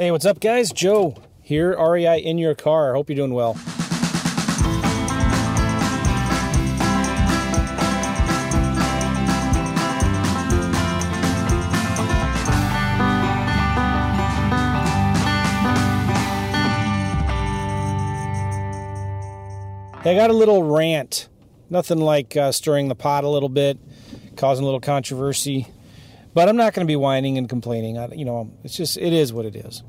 Hey, what's up, guys? Joe here, REI in your car. Hope you're doing well. I got a little rant. Nothing like uh, stirring the pot a little bit, causing a little controversy. But I'm not going to be whining and complaining. I, you know, it's just it is what it is.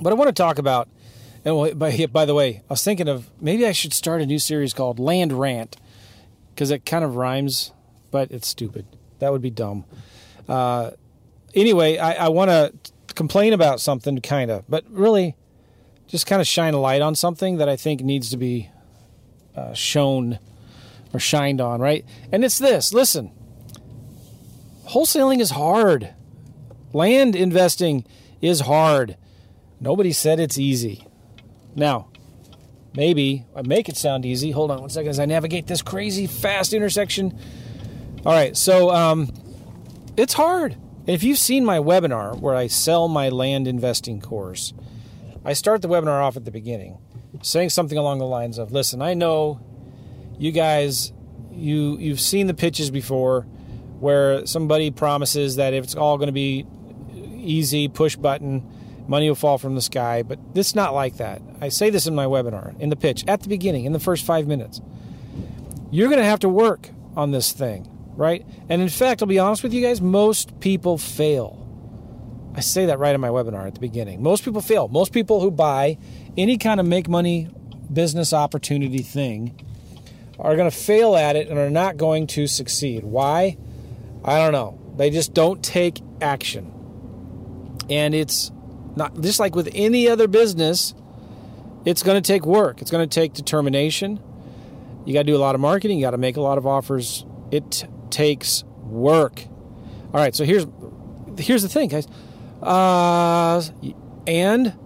But I want to talk about. And by, by the way, I was thinking of maybe I should start a new series called Land Rant because it kind of rhymes, but it's stupid. That would be dumb. Uh, anyway, I, I want to complain about something, kind of, but really just kind of shine a light on something that I think needs to be uh, shown or shined on, right? And it's this listen, wholesaling is hard, land investing is hard. Nobody said it's easy. Now, maybe I make it sound easy. Hold on one second as I navigate this crazy fast intersection. All right, so um, it's hard. If you've seen my webinar where I sell my land investing course, I start the webinar off at the beginning saying something along the lines of, "Listen, I know you guys you you've seen the pitches before where somebody promises that if it's all going to be easy push button money will fall from the sky but it's not like that. I say this in my webinar in the pitch at the beginning in the first five minutes. You're going to have to work on this thing right? And in fact i'll be honest with you guys most people fail. I say that right in my webinar at the beginning. Most people fail. Most people who buy any kind of make money business opportunity thing are going to fail at it and are not going to succeed. Why? I don't know. They just don't take action. And it's not just like with any other business, it's going to take work. It's going to take determination. You got to do a lot of marketing, you got to make a lot of offers. It takes work. All right, so here's here's the thing, guys. Uh and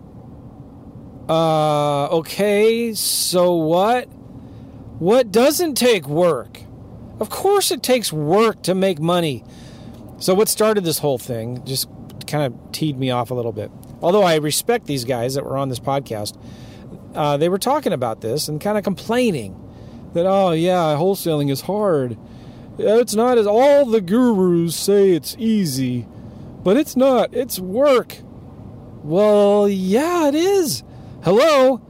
uh okay, so what? What doesn't take work? Of course, it takes work to make money. So, what started this whole thing just kind of teed me off a little bit. Although I respect these guys that were on this podcast, uh, they were talking about this and kind of complaining that, oh, yeah, wholesaling is hard. It's not as all the gurus say it's easy, but it's not. It's work. Well, yeah, it is. Hello,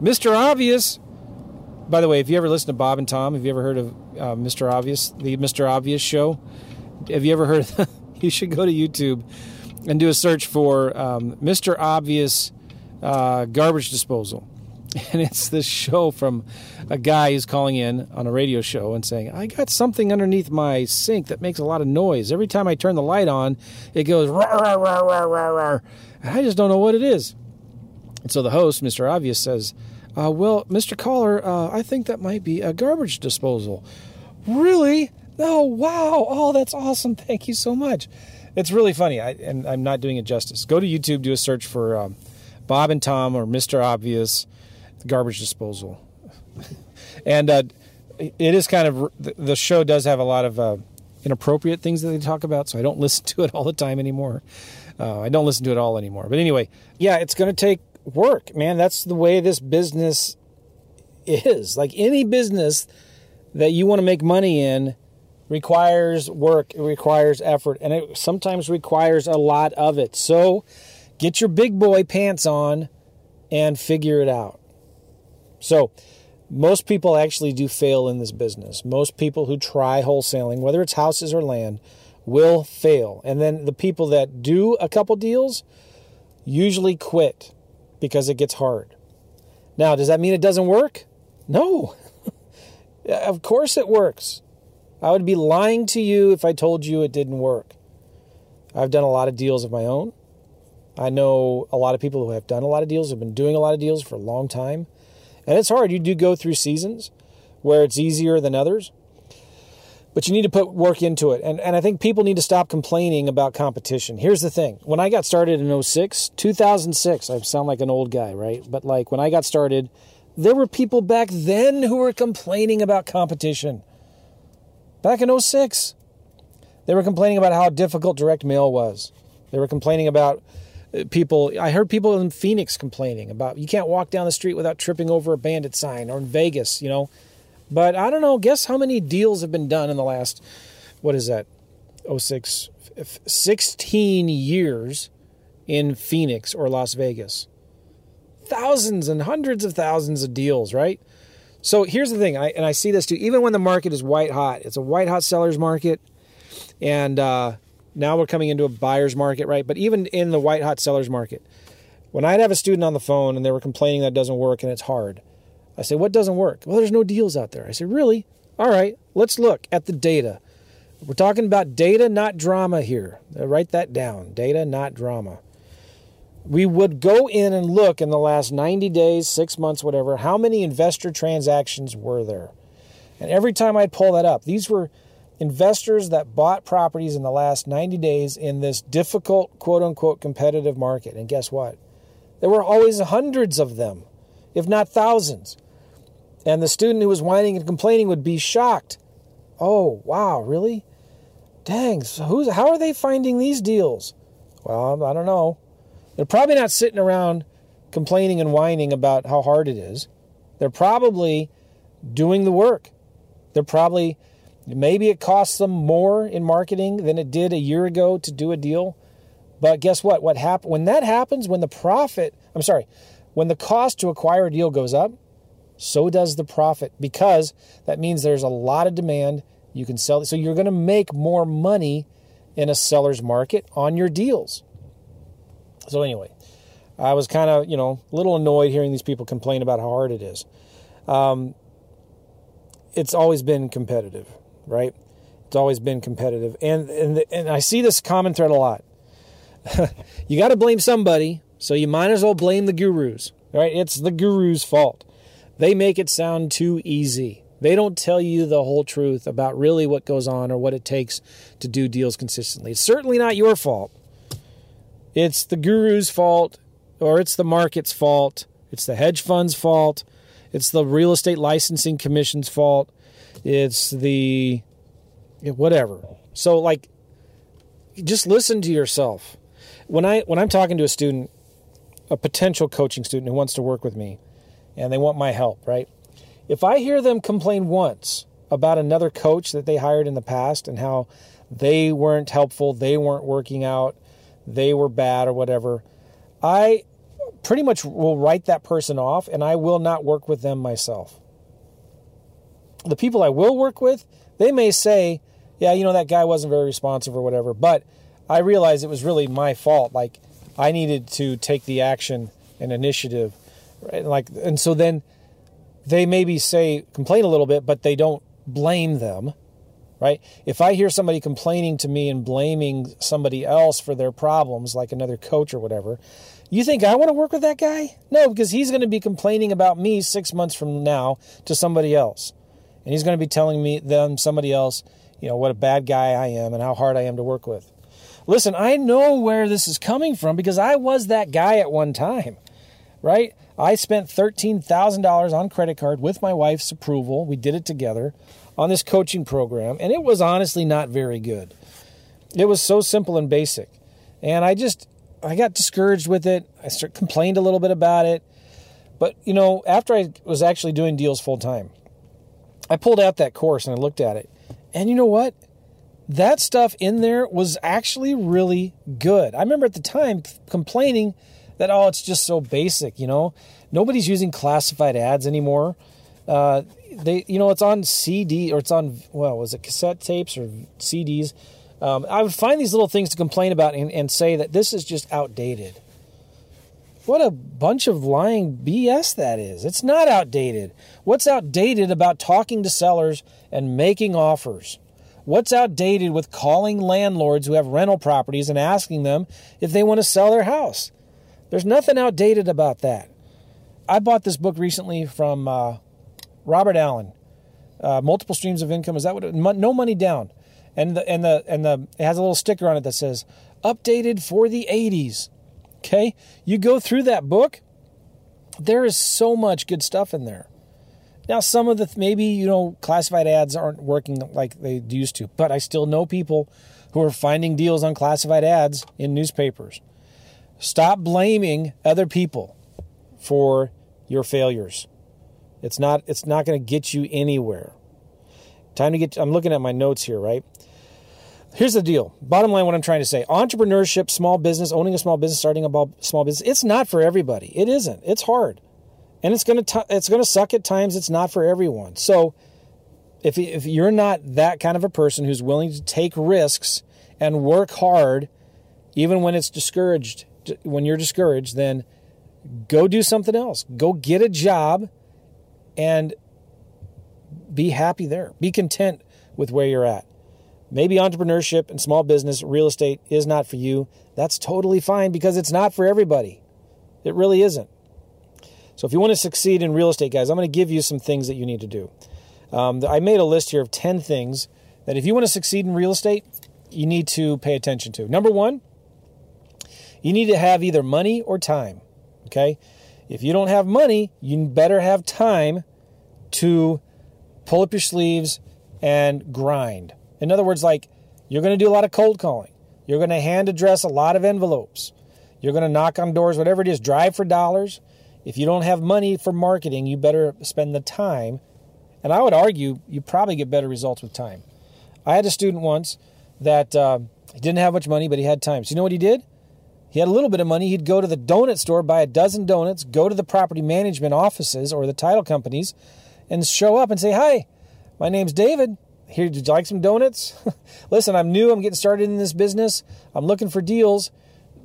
Mr. Obvious by the way, if you ever listen to Bob and Tom, have you ever heard of uh, Mr. Obvious, the Mr. Obvious show? Have you ever heard? you should go to YouTube and do a search for um, Mr. Obvious uh, garbage disposal. And it's this show from a guy who's calling in on a radio show and saying, I got something underneath my sink that makes a lot of noise. Every time I turn the light on, it goes, rah, rah, rah, rah, rah. And I just don't know what it is. And so the host, Mr. Obvious, says, uh, well, Mr. Caller, uh, I think that might be a garbage disposal. Really? Oh, wow. Oh, that's awesome. Thank you so much. It's really funny, I, and I'm not doing it justice. Go to YouTube, do a search for um, Bob and Tom or Mr. Obvious garbage disposal. and uh, it is kind of, the show does have a lot of uh, inappropriate things that they talk about, so I don't listen to it all the time anymore. Uh, I don't listen to it all anymore. But anyway, yeah, it's going to take work, man. That's the way this business is. Like any business that you want to make money in requires work, it requires effort, and it sometimes requires a lot of it. So get your big boy pants on and figure it out. So, most people actually do fail in this business. Most people who try wholesaling, whether it's houses or land, will fail. And then the people that do a couple deals usually quit because it gets hard. Now, does that mean it doesn't work? No. of course it works. I would be lying to you if I told you it didn't work. I've done a lot of deals of my own. I know a lot of people who have done a lot of deals, have been doing a lot of deals for a long time. And it's hard. You do go through seasons where it's easier than others but you need to put work into it. And, and I think people need to stop complaining about competition. Here's the thing when I got started in 06, 2006, I sound like an old guy, right? But like when I got started, there were people back then who were complaining about competition. Back in 06, they were complaining about how difficult direct mail was. They were complaining about uh, people. I heard people in Phoenix complaining about you can't walk down the street without tripping over a bandit sign, or in Vegas, you know. But I don't know. Guess how many deals have been done in the last what is that? 06, 16 years in Phoenix or Las Vegas. Thousands and hundreds of thousands of deals, right? So here's the thing, I, and I see this too. Even when the market is white hot, it's a white hot seller's market, and uh, now we're coming into a buyer's market, right? But even in the white hot seller's market, when I'd have a student on the phone and they were complaining that doesn't work and it's hard, I say, "What doesn't work?" Well, there's no deals out there. I say, "Really? All right, let's look at the data. We're talking about data, not drama here. Uh, write that down. Data, not drama." we would go in and look in the last 90 days, six months, whatever, how many investor transactions were there? And every time I'd pull that up, these were investors that bought properties in the last 90 days in this difficult, quote unquote, competitive market. And guess what? There were always hundreds of them, if not thousands. And the student who was whining and complaining would be shocked. Oh, wow, really? Dang, so who's, how are they finding these deals? Well, I don't know. They're probably not sitting around complaining and whining about how hard it is. They're probably doing the work. They're probably, maybe it costs them more in marketing than it did a year ago to do a deal. But guess what? What happen when that happens, when the profit, I'm sorry, when the cost to acquire a deal goes up, so does the profit because that means there's a lot of demand. You can sell it. So you're going to make more money in a seller's market on your deals. So anyway, I was kind of you know a little annoyed hearing these people complain about how hard it is. Um, it's always been competitive, right? It's always been competitive, and and and I see this common thread a lot. you got to blame somebody, so you might as well blame the gurus, right? It's the gurus' fault. They make it sound too easy. They don't tell you the whole truth about really what goes on or what it takes to do deals consistently. It's certainly not your fault. It's the guru's fault, or it's the market's fault, it's the hedge fund's fault, it's the real estate licensing commission's fault, it's the whatever. So like just listen to yourself. When I when I'm talking to a student, a potential coaching student who wants to work with me and they want my help, right? If I hear them complain once about another coach that they hired in the past and how they weren't helpful, they weren't working out, they were bad or whatever, I pretty much will write that person off and I will not work with them myself. The people I will work with, they may say, yeah, you know, that guy wasn't very responsive or whatever, but I realized it was really my fault. Like, I needed to take the action and initiative. Right? Like, and so then they maybe say, complain a little bit, but they don't blame them right? If I hear somebody complaining to me and blaming somebody else for their problems, like another coach or whatever, you think I want to work with that guy? No, because he's going to be complaining about me six months from now to somebody else. And he's going to be telling me, them, somebody else, you know, what a bad guy I am and how hard I am to work with. Listen, I know where this is coming from because I was that guy at one time, right? I spent $13,000 on credit card with my wife's approval. We did it together on this coaching program, and it was honestly not very good. It was so simple and basic. And I just, I got discouraged with it. I started, complained a little bit about it. But, you know, after I was actually doing deals full time, I pulled out that course and I looked at it. And you know what? That stuff in there was actually really good. I remember at the time complaining that, oh, it's just so basic, you know? Nobody's using classified ads anymore. Uh, they you know it's on CD or it's on well was it cassette tapes or CDs. Um, I would find these little things to complain about and, and say that this is just outdated. What a bunch of lying BS that is. It's not outdated. What's outdated about talking to sellers and making offers? What's outdated with calling landlords who have rental properties and asking them if they want to sell their house? There's nothing outdated about that. I bought this book recently from uh, Robert Allen, uh, multiple streams of income. Is that what? It, no money down, and the and the and the it has a little sticker on it that says updated for the 80s. Okay, you go through that book. There is so much good stuff in there. Now, some of the maybe you know classified ads aren't working like they used to, but I still know people who are finding deals on classified ads in newspapers. Stop blaming other people for your failures. It's not it's not going to get you anywhere. Time to get I'm looking at my notes here, right? Here's the deal. Bottom line what I'm trying to say. Entrepreneurship, small business, owning a small business, starting a small business, it's not for everybody. It isn't. It's hard. And it's going to it's going to suck at times. It's not for everyone. So if if you're not that kind of a person who's willing to take risks and work hard even when it's discouraged when you're discouraged, then go do something else. Go get a job and be happy there. Be content with where you're at. Maybe entrepreneurship and small business, real estate is not for you. That's totally fine because it's not for everybody. It really isn't. So if you want to succeed in real estate, guys, I'm going to give you some things that you need to do. Um, I made a list here of 10 things that if you want to succeed in real estate, you need to pay attention to. Number one, you need to have either money or time. Okay? If you don't have money, you better have time to pull up your sleeves and grind. In other words, like you're going to do a lot of cold calling. You're going to hand address a lot of envelopes. You're going to knock on doors, whatever it is, drive for dollars. If you don't have money for marketing, you better spend the time. And I would argue you probably get better results with time. I had a student once that uh, didn't have much money, but he had time. So you know what he did? He had a little bit of money. He'd go to the donut store, buy a dozen donuts, go to the property management offices or the title companies, and show up and say, Hi, my name's David. Here, did you like some donuts? Listen, I'm new. I'm getting started in this business. I'm looking for deals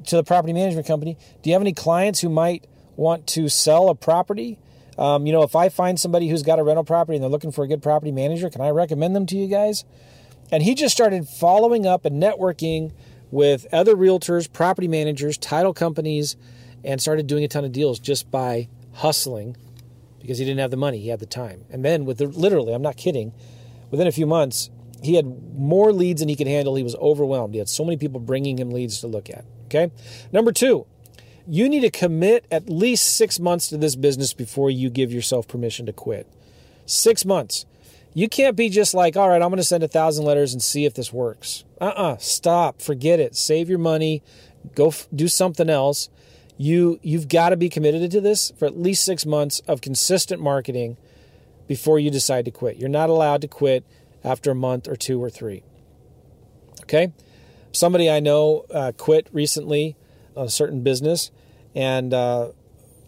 to the property management company. Do you have any clients who might want to sell a property? Um, you know, if I find somebody who's got a rental property and they're looking for a good property manager, can I recommend them to you guys? And he just started following up and networking with other realtors, property managers, title companies, and started doing a ton of deals just by hustling because he didn't have the money, he had the time. And then with the, literally, I'm not kidding, within a few months, he had more leads than he could handle. He was overwhelmed. He had so many people bringing him leads to look at. Okay? Number 2, you need to commit at least 6 months to this business before you give yourself permission to quit. 6 months. You can't be just like, all right, I'm going to send a thousand letters and see if this works. Uh uh-uh, uh Stop. Forget it. Save your money. Go f- do something else. You, you've got to be committed to this for at least six months of consistent marketing before you decide to quit. You're not allowed to quit after a month or two or three. Okay? Somebody I know uh, quit recently a certain business, and uh,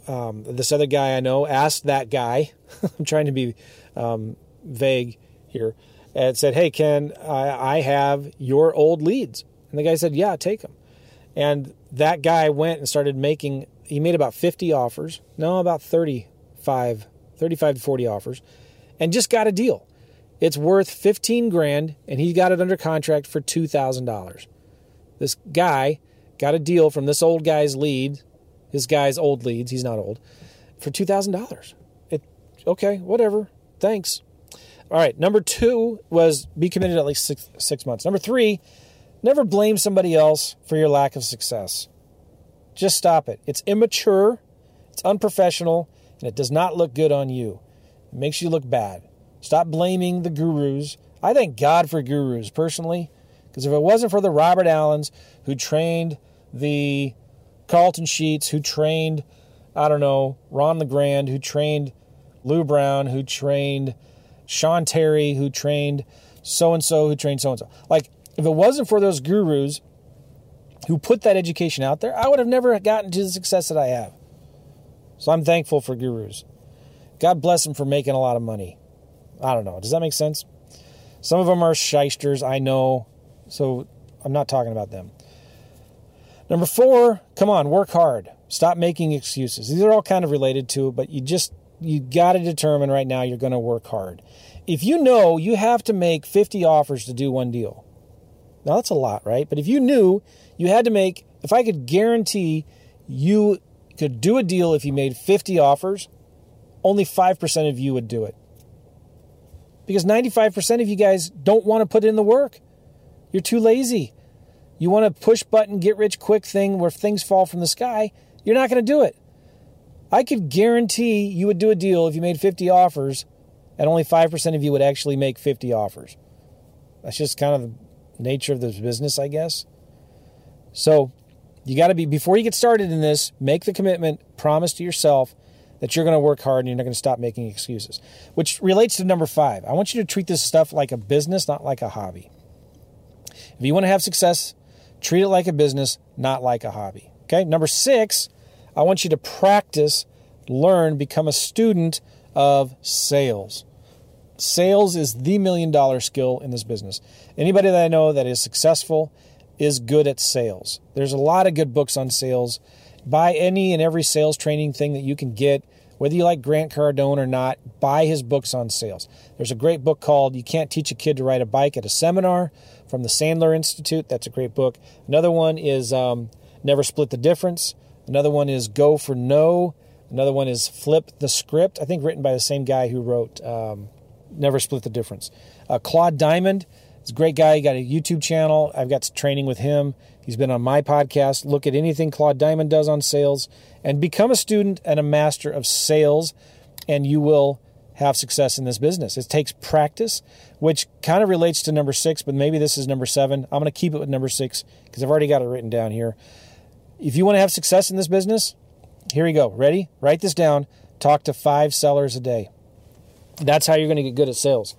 um, this other guy I know asked that guy, I'm trying to be um, vague here, and said, Hey, can I, I have your old leads? And the guy said, Yeah, take them. And that guy went and started making, he made about 50 offers, no, about 35, 35 to 40 offers, and just got a deal. It's worth 15 grand, and he got it under contract for $2,000. This guy got a deal from this old guy's lead, his guy's old leads, he's not old, for $2,000. It, okay, whatever, thanks. All right, number two was be committed at least six, six months. Number three, never blame somebody else for your lack of success. Just stop it. It's immature, it's unprofessional, and it does not look good on you. It makes you look bad. Stop blaming the gurus. I thank God for gurus personally, because if it wasn't for the Robert Allens who trained the Carleton Sheets, who trained, I don't know, Ron LeGrand, who trained Lou Brown, who trained Sean Terry, who trained so and so, who trained so and so. Like, if it wasn't for those gurus who put that education out there, I would have never gotten to the success that I have. So I'm thankful for gurus. God bless them for making a lot of money. I don't know. Does that make sense? Some of them are shysters, I know. So I'm not talking about them. Number four, come on, work hard. Stop making excuses. These are all kind of related to but you just you got to determine right now you're going to work hard. If you know you have to make 50 offers to do one deal, now that's a lot, right? But if you knew you had to make, if I could guarantee you could do a deal if you made 50 offers, only 5% of you would do it. Because 95% of you guys don't want to put in the work. You're too lazy. You want a push button, get rich quick thing where things fall from the sky. You're not going to do it. I could guarantee you would do a deal if you made 50 offers and only 5% of you would actually make 50 offers. That's just kind of the nature of this business, I guess. So You got to be, before you get started in this, make the commitment, promise to yourself that you're going to work hard and you're not going to stop making excuses. Which relates to number five. I want you to treat this stuff like a business, not like a hobby. If you want to have success, treat it like a business, not like a hobby. Okay. Number six, I want you to practice, learn, become a student of sales. Sales is the million dollar skill in this business. Anybody that I know that is successful is good at sales. There's a lot of good books on sales. Buy any and every sales training thing that you can get, whether you like Grant Cardone or not, buy his books on sales. There's a great book called You Can't Teach a Kid to Ride a Bike at a Seminar from the Sandler Institute. That's a great book. Another one is um, Never Split the Difference. Another one is Go for No. Another one is Flip the Script, I think written by the same guy who wrote um, Never Split the Difference. Uh, Claude Diamond He's a great guy. He got a YouTube channel. I've got training with him. He's been on my podcast. Look at anything Claude Diamond does on sales and become a student and a master of sales, and you will have success in this business. It takes practice, which kind of relates to number six, but maybe this is number seven. I'm going to keep it with number six because I've already got it written down here. If you want to have success in this business, here you go. Ready? Write this down. Talk to five sellers a day. That's how you're going to get good at sales.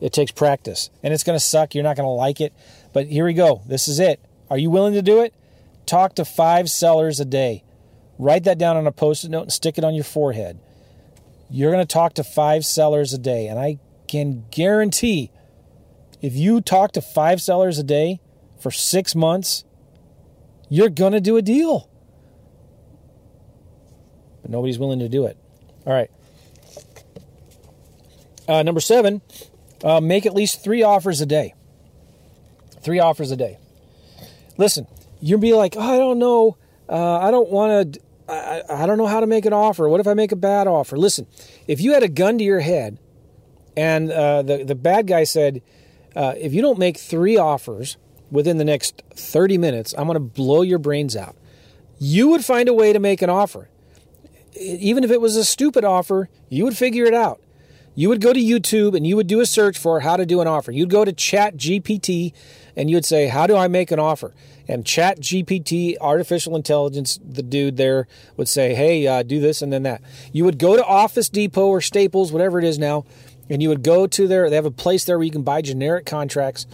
It takes practice and it's going to suck. You're not going to like it. But here we go. This is it. Are you willing to do it? Talk to five sellers a day. Write that down on a post it note and stick it on your forehead. You're going to talk to five sellers a day. And I can guarantee if you talk to five sellers a day for six months, you're going to do a deal. But nobody's willing to do it. All right. Uh, number seven, uh, make at least three offers a day. Three offers a day. Listen, you'll be like, oh, I don't know. Uh, I don't want to. I, I don't know how to make an offer. What if I make a bad offer? Listen, if you had a gun to your head and uh, the, the bad guy said, uh, if you don't make three offers within the next 30 minutes, I'm going to blow your brains out. You would find a way to make an offer. Even if it was a stupid offer, you would figure it out you would go to YouTube and you would do a search for how to do an offer. You'd go to Chat GPT and you would say, How do I make an offer? And Chat GPT, artificial intelligence, the dude there would say, Hey, uh, do this and then that. You would go to Office Depot or Staples, whatever it is now, and you would go to there. They have a place there where you can buy generic contracts,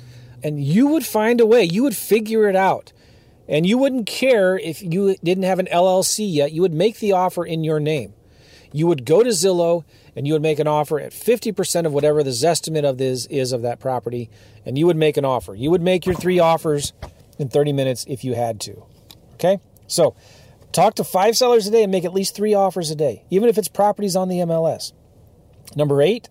and you would find a way. You would figure it out. And you wouldn't care if you didn't have an LLC yet. You would make the offer in your name. You would go to Zillow and you would make an offer at 50% of whatever the estimate of this is of that property, and you would make an offer. You would make your three offers in 30 minutes if you had to. Okay? So, talk to five sellers a day and make at least three offers a day, even if it's properties on the MLS. Number eight,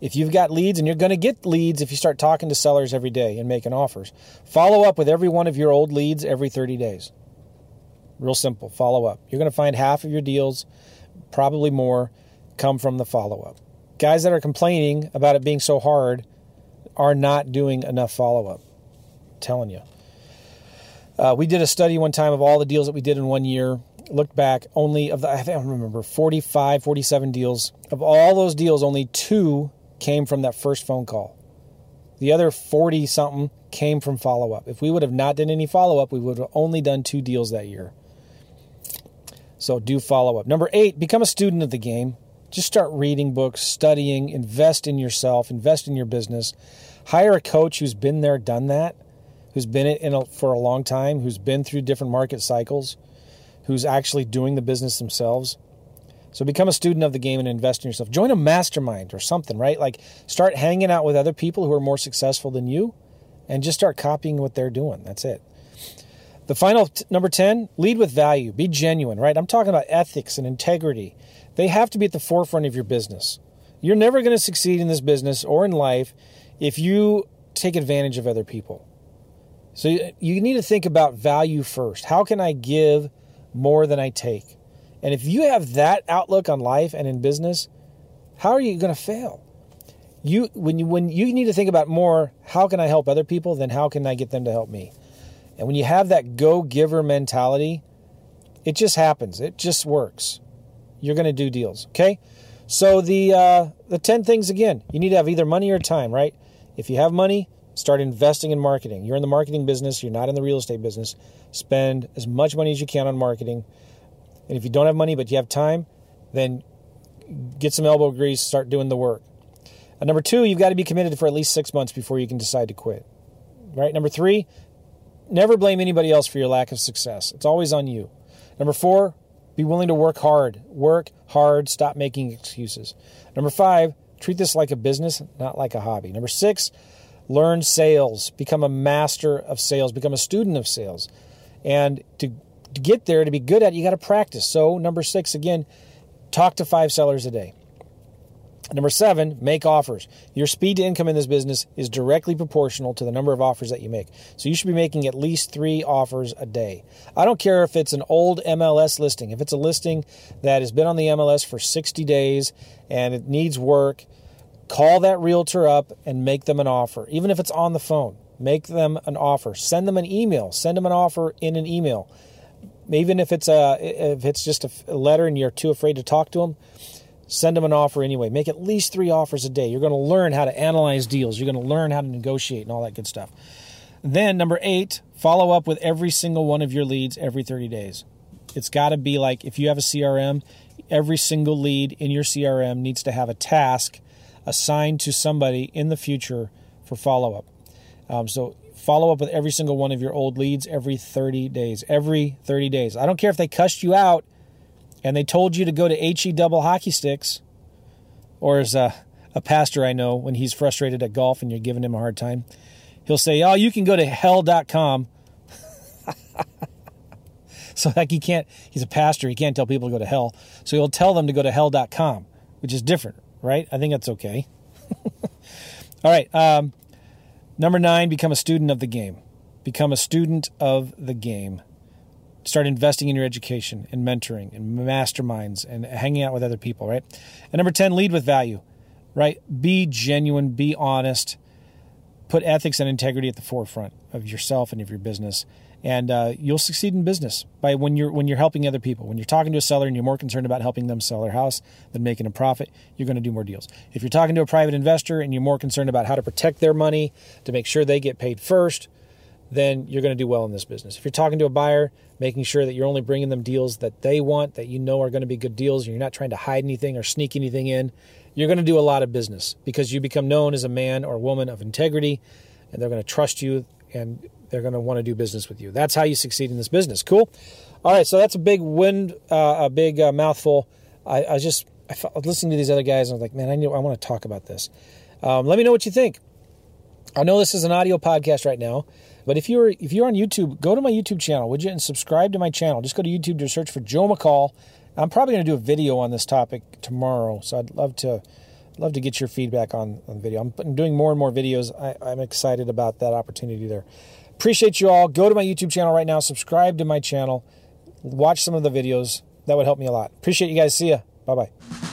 if you've got leads and you're going to get leads if you start talking to sellers every day and making offers, follow up with every one of your old leads every 30 days. Real simple. Follow up. You're going to find half of your deals, probably more, come from the follow up. Guys that are complaining about it being so hard are not doing enough follow up. Telling you. Uh, we did a study one time of all the deals that we did in one year. Looked back, only of the, I don't remember, 45, 47 deals. Of all those deals, only two came from that first phone call. The other 40 something came from follow up. If we would have not done any follow up, we would have only done two deals that year. So do follow up. Number eight, become a student of the game. Just start reading books, studying, invest in yourself, invest in your business. Hire a coach who's been there, done that, who's been in it for a long time, who's been through different market cycles, who's actually doing the business themselves. So become a student of the game and invest in yourself. Join a mastermind or something, right? Like start hanging out with other people who are more successful than you and just start copying what they're doing. That's it. The final t- number 10, lead with value. Be genuine, right? I'm talking about ethics and integrity. They have to be at the forefront of your business. You're never going to succeed in this business or in life if you take advantage of other people. So you need to think about value first. How can I give more than I take? And if you have that outlook on life and in business, how are you going to fail? You when you when you need to think about more, how can I help other people than how can I get them to help me? And when you have that go-giver mentality, it just happens. It just works you're going to do deals. Okay. So the uh, the ten things again. You need to have either money or time, right? If you have money, start investing in marketing. You're in the marketing business, you're not in the real estate business. Spend as much money as you can on marketing. And if you don't have money but you have time, then get some elbow grease, start doing the work. And number two, you've got to be committed for at least six months before you can decide to quit. Right? Number three, never blame anybody else for your lack of success. It's always on you. Number four, be willing to work hard. Work hard, stop making excuses. Number five, treat this like a business, not like a hobby. Number six, learn sales, become a master of sales, become a student of sales. And to, get there, to be good at it, you got to practice. So, number six, again, talk to five sellers a day. Number seven, make offers. Your speed to income in this business is directly proportional to the number of offers that you make. So you should be making at least three offers a day. I don't care if it's an old MLS listing, if it's a listing that has been on the MLS for 60 days and it needs work, call that realtor up and make them an offer, even if it's on the phone. Make them an offer. Send them an email. Send them an offer in an email. Even if it's a if it's just a letter and you're too afraid to talk to them, Send them an offer anyway. Make at least three offers a day. You're going to learn how to analyze deals. You're going to learn how to negotiate and all that good stuff. Then, number eight, follow up with every single one of your leads every 30 days. It's got to be like if you have a CRM, every single lead in your CRM needs to have a task assigned to somebody in the future for follow up. Um, so, follow up with every single one of your old leads every 30 days. Every 30 days. I don't care if they cussed you out and they told you to go to HE double hockey sticks, or as a, a pastor I know, when he's frustrated at golf and you're giving him a hard time, he'll say, Oh, you can go to hell.com. so, like, he can't, he's a pastor, he can't tell people to go to hell. So, he'll tell them to go to hell.com, which is different, right? I think that's okay. All right. Um, number nine, become a student of the game. Become a student of the game start investing in your education and mentoring and masterminds and hanging out with other people, right? And number 10, lead with value, right? Be genuine, be honest, put ethics and integrity at the forefront of yourself and of your business. And uh, you'll succeed in business by when you're when you're helping other people. When you're talking to a seller and you're more concerned about helping them sell their house than making a profit, you're going to do more deals. If you're talking to a private investor and you're more concerned about how to protect their money to make sure they get paid first, then you're going to do well in this business. If you're talking to a buyer, making sure that you're only bringing them deals that they want, that you know are going to be good deals, and you're not trying to hide anything or sneak anything in, you're going to do a lot of business because you become known as a man or woman of integrity, and they're going to trust you and they're going to want to do business with you. That's how you succeed in this business. Cool. All right, so that's a big wind, uh, a big uh, mouthful. I, I just I was listening to these other guys, and I was like, man, I knew I want to talk about this. Um, let me know what you think. I know this is an audio podcast right now. But if you're if you're on YouTube, go to my YouTube channel, would you, and subscribe to my channel. Just go to YouTube to search for Joe McCall. I'm probably going to do a video on this topic tomorrow, so I'd love to love to get your feedback on on video. I'm doing more and more videos. I, I'm excited about that opportunity there. Appreciate you all. Go to my YouTube channel right now. Subscribe to my channel. Watch some of the videos. That would help me a lot. Appreciate you guys. See ya. Bye bye.